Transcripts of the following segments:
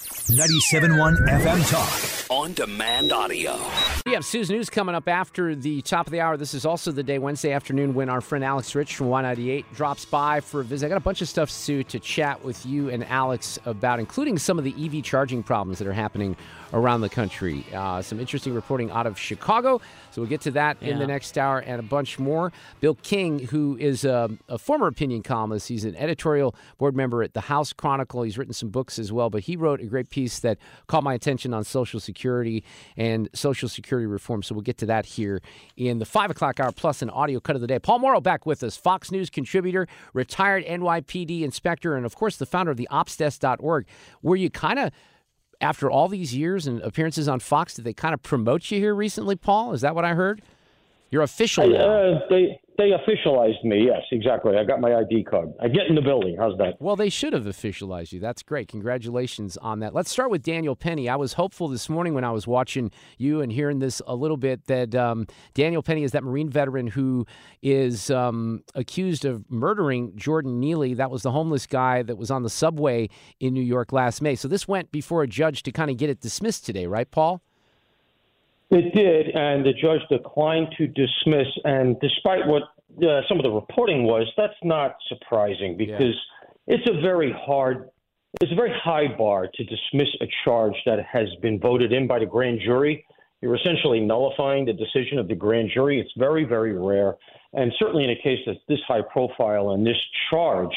97.1 FM Talk. On demand audio. We have Sue's News coming up after the top of the hour. This is also the day, Wednesday afternoon, when our friend Alex Rich from Y98 drops by for a visit. I got a bunch of stuff, Sue, to chat with you and Alex about, including some of the EV charging problems that are happening around the country. Uh, some interesting reporting out of Chicago. So we'll get to that in the next hour and a bunch more. Bill King, who is a, a former opinion columnist, he's an editorial board member at the Houston Chronicle. He's written some books as well, but he wrote a great piece that caught my attention on Social Security and Social Security reform. So we'll get to that here in the five o'clock hour plus an audio cut of the day. Paul Mauro back with us, Fox News contributor, retired NYPD inspector, and of course the founder of the Opsdesk.org. Were you kind of after all these years and appearances on Fox, did they kind of promote you here recently, Paul? Is that what I heard? You're official now. Uh, they they officialized me. Yes, exactly. I got my ID card. I get in the building. How's that? Well, they should have officialized you. That's great. Congratulations on that. Let's start with Daniel Penny. I was hopeful this morning when I was watching you and hearing this a little bit that um, Daniel Penny is that Marine veteran who is um, accused of murdering Jordan Neely. That was the homeless guy that was on the subway in New York last May. So this went before a judge to kind of get it dismissed today, right, Paul? It did, and the judge declined to dismiss. And despite what uh, some of the reporting was, that's not surprising because it's a very hard, it's a very high bar to dismiss a charge that has been voted in by the grand jury. You're essentially nullifying the decision of the grand jury. It's very, very rare, and certainly in a case that's this high profile and this charged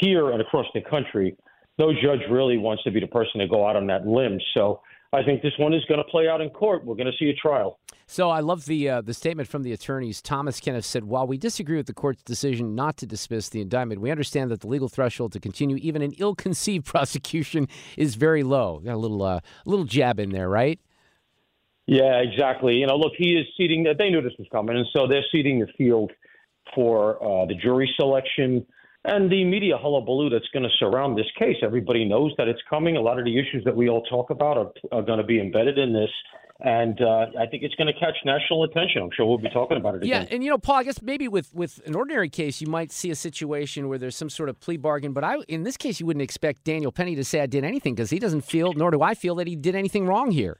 here and across the country, no judge really wants to be the person to go out on that limb. So. I think this one is going to play out in court. We're going to see a trial. So I love the uh, the statement from the attorneys. Thomas Kenniff said, "While we disagree with the court's decision not to dismiss the indictment, we understand that the legal threshold to continue even an ill-conceived prosecution is very low." Got a little uh, a little jab in there, right? Yeah, exactly. You know, look, he is seating. They knew this was coming, and so they're seating the field for uh, the jury selection and the media hullabaloo that's going to surround this case. Everybody knows that it's coming. A lot of the issues that we all talk about are, are going to be embedded in this. And uh, I think it's going to catch national attention. I'm sure we'll be talking about it again. Yeah, again. and you know, Paul, I guess maybe with with an ordinary case, you might see a situation where there's some sort of plea bargain. But I, in this case, you wouldn't expect Daniel Penny to say I did anything because he doesn't feel, nor do I feel, that he did anything wrong here.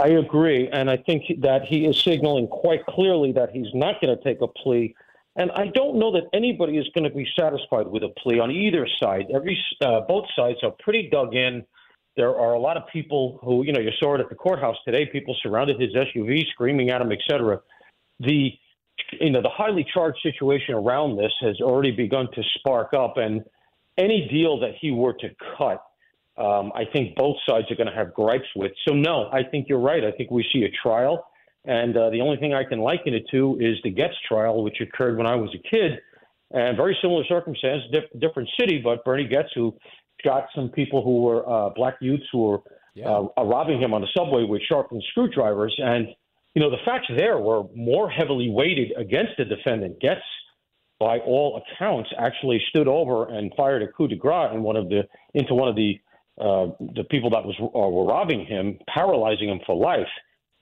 I agree, and I think that he is signaling quite clearly that he's not going to take a plea. And I don't know that anybody is going to be satisfied with a plea on either side. Every uh, both sides are pretty dug in. There are a lot of people who, you know, you saw it at the courthouse today. People surrounded his SUV, screaming at him, etc. The, you know, the highly charged situation around this has already begun to spark up, and any deal that he were to cut um, I think both sides are going to have gripes with. So, no, I think you're right. I think we see a trial. And uh, the only thing I can liken it to is the Goetz trial, which occurred when I was a kid. And very similar circumstance, diff- different city, but Bernie Goetz, who shot some people who were uh, black youths who were uh, robbing him on the subway with sharpened screwdrivers. And, you know, the facts there were more heavily weighted against the defendant. Goetz, by all accounts, actually stood over and fired a coup de grace in one of the into one of the uh, the people that was uh, were robbing him, paralyzing him for life.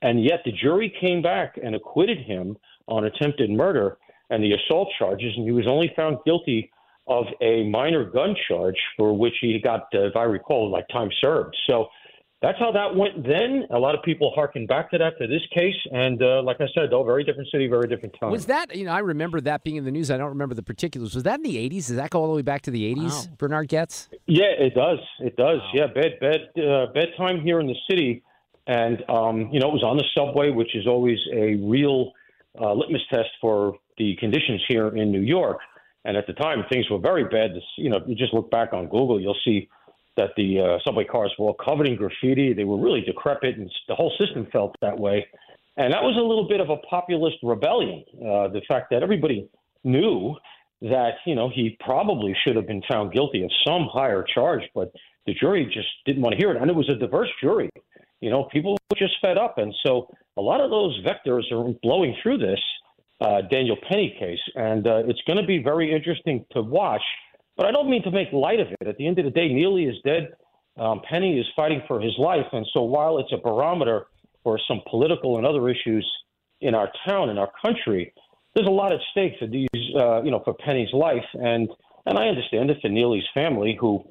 And yet the jury came back and acquitted him on attempted murder and the assault charges, and he was only found guilty of a minor gun charge for which he got, uh, if I recall, like time served. So that's how that went then. A lot of people harken back to that to this case, and uh, like I said, though, very different city, very different time. Was that you know? I remember that being in the news. I don't remember the particulars. Was that in the '80s? Does that go all the way back to the '80s? Wow. Bernard Goetz. Yeah, it does. It does. Yeah, bed bed uh, bedtime here in the city, and um, you know it was on the subway, which is always a real uh, litmus test for the conditions here in New York. And at the time, things were very bad. You know, if you just look back on Google, you'll see that the uh, subway cars were all covered in graffiti. They were really decrepit, and the whole system felt that way. And that was a little bit of a populist rebellion. Uh, the fact that everybody knew that you know he probably should have been found guilty of some higher charge, but the jury just didn't want to hear it, and it was a diverse jury. You know, people were just fed up, and so a lot of those vectors are blowing through this uh, Daniel Penny case, and uh, it's going to be very interesting to watch. But I don't mean to make light of it. At the end of the day, Neely is dead. Um, Penny is fighting for his life, and so while it's a barometer for some political and other issues in our town, in our country, there's a lot at stake for these, uh, you know, for Penny's life, and and I understand it for Neely's family, who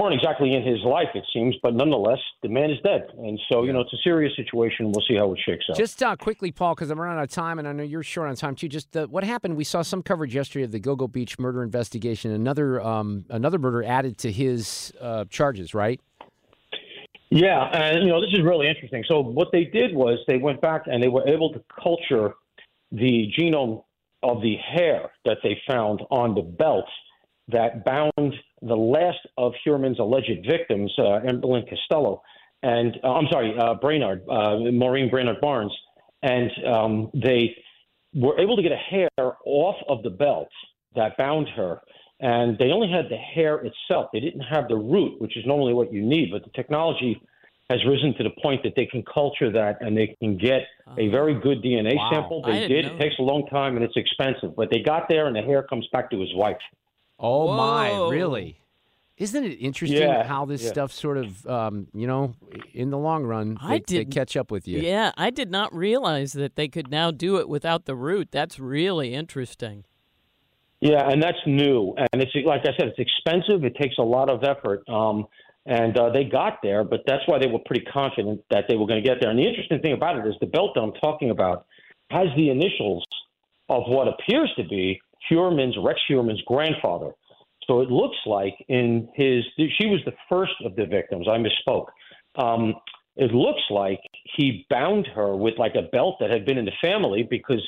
weren't exactly in his life, it seems, but nonetheless, the man is dead, and so you know, it's a serious situation. We'll see how it shakes out. Just uh, quickly, Paul, because I'm running out of time, and I know you're short on time too. Just uh, what happened? We saw some coverage yesterday of the Gilgo Beach murder investigation. Another um, another murder added to his uh, charges, right? Yeah, and you know this is really interesting. So what they did was they went back and they were able to culture the genome of the hair that they found on the belt that bound the last of Heuermann's alleged victims, uh, Amber Lynn Costello, and uh, I'm sorry, uh, Brainard, uh, Maureen Brainard Barnes, and um, they were able to get a hair off of the belt that bound her. And they only had the hair itself. They didn't have the root, which is normally what you need. But the technology has risen to the point that they can culture that and they can get a very good DNA Wow. sample. They did. It takes a long time and it's expensive. But they got there and the hair comes back to his wife. Oh my, really? Isn't it interesting Yeah, how this yeah. stuff sort of, um, you know, in the long run, I they, they didn't- catch up with you? Yeah, I did not realize that they could now do it without the root. That's really interesting. Yeah, and that's new. And it's like I said, it's expensive. It takes a lot of effort. Um, and uh, they got there, but that's why they were pretty confident that they were going to get there. And the interesting thing about it is the belt that I'm talking about has the initials of what appears to be Heuermann's, Rex Heuermann's grandfather. So it looks like in his, she was the first of the victims. I misspoke. Um, it looks like he bound her with like a belt that had been in the family because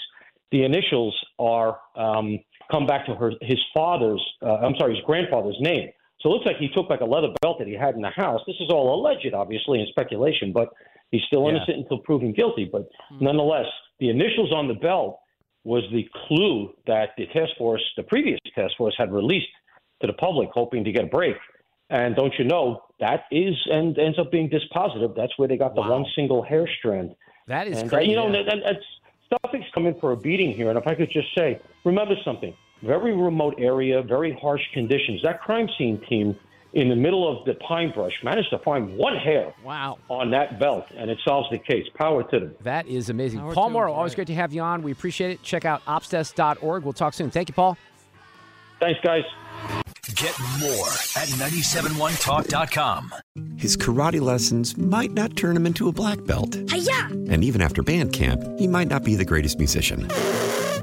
the initials are um, come back to her his father's uh, I'm sorry his grandfather's name. So it looks like he took like a leather belt that he had in the house. This is all alleged, obviously, and speculation, but he's still Yeah. innocent until proven guilty. But nonetheless, the initials on the belt was the clue that the task force, the previous task force, had released to the public, hoping to get a break. And don't you know that is and ends up being dispositive. That's where they got the Wow. one single hair strand. That is And uh, crazy. you know, that, that, that's Suffolk's coming for a beating here. And if I could just say, remember something: very remote area, very harsh conditions. That crime scene team in the middle of the pine brush managed to find one hair Wow. on that belt, and it solves the case. Power to them. That is amazing. Power Paul to 'em, Mauro, always great to have you on. We appreciate it. Check out opsdesk.org. We'll talk soon. Thank you, Paul. Thanks, guys. Get more at 971talk.com. His karate lessons might not turn him into a black belt. And even after band camp, he might not be the greatest musician.